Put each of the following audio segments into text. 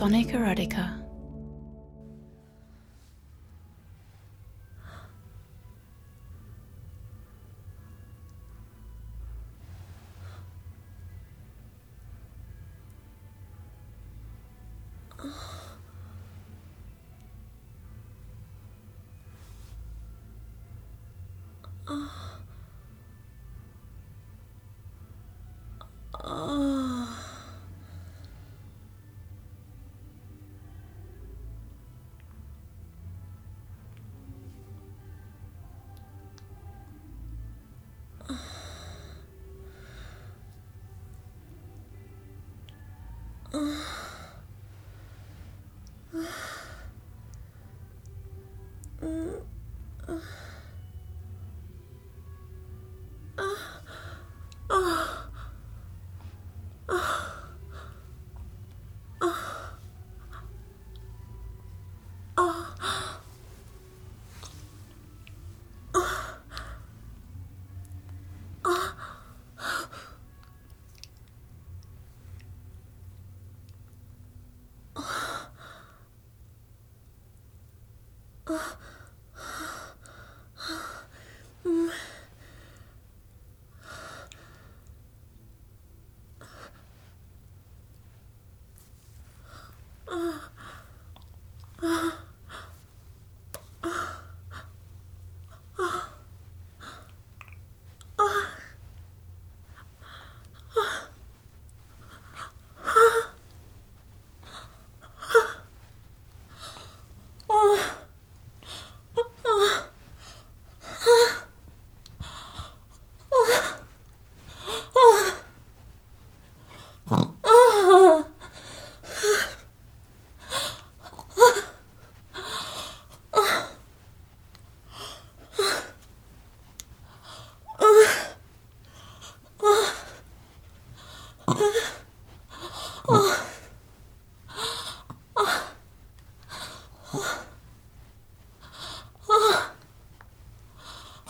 Sonic Erotica. Oh. 嗯啊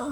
啊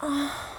啊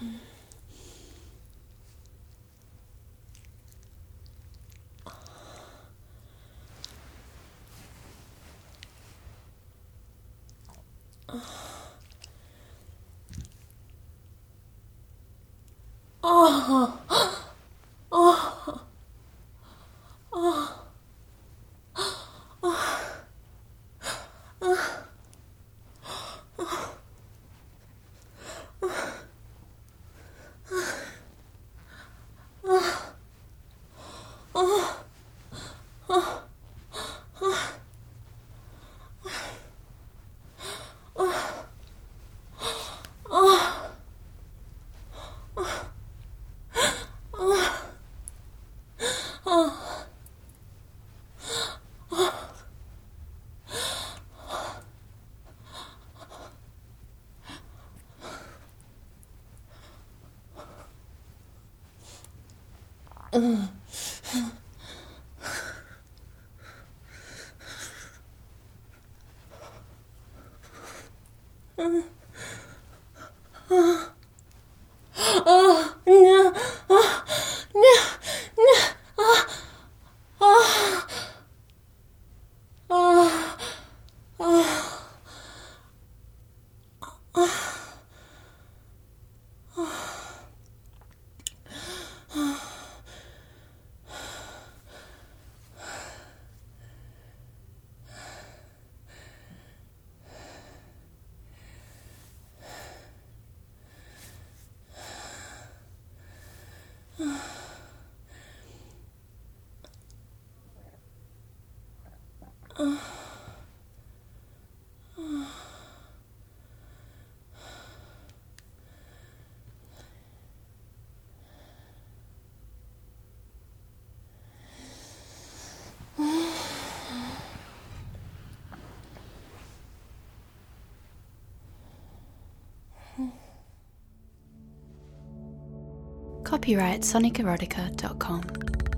嗯。啊。啊。嗯。Copyright sonicerotica.com.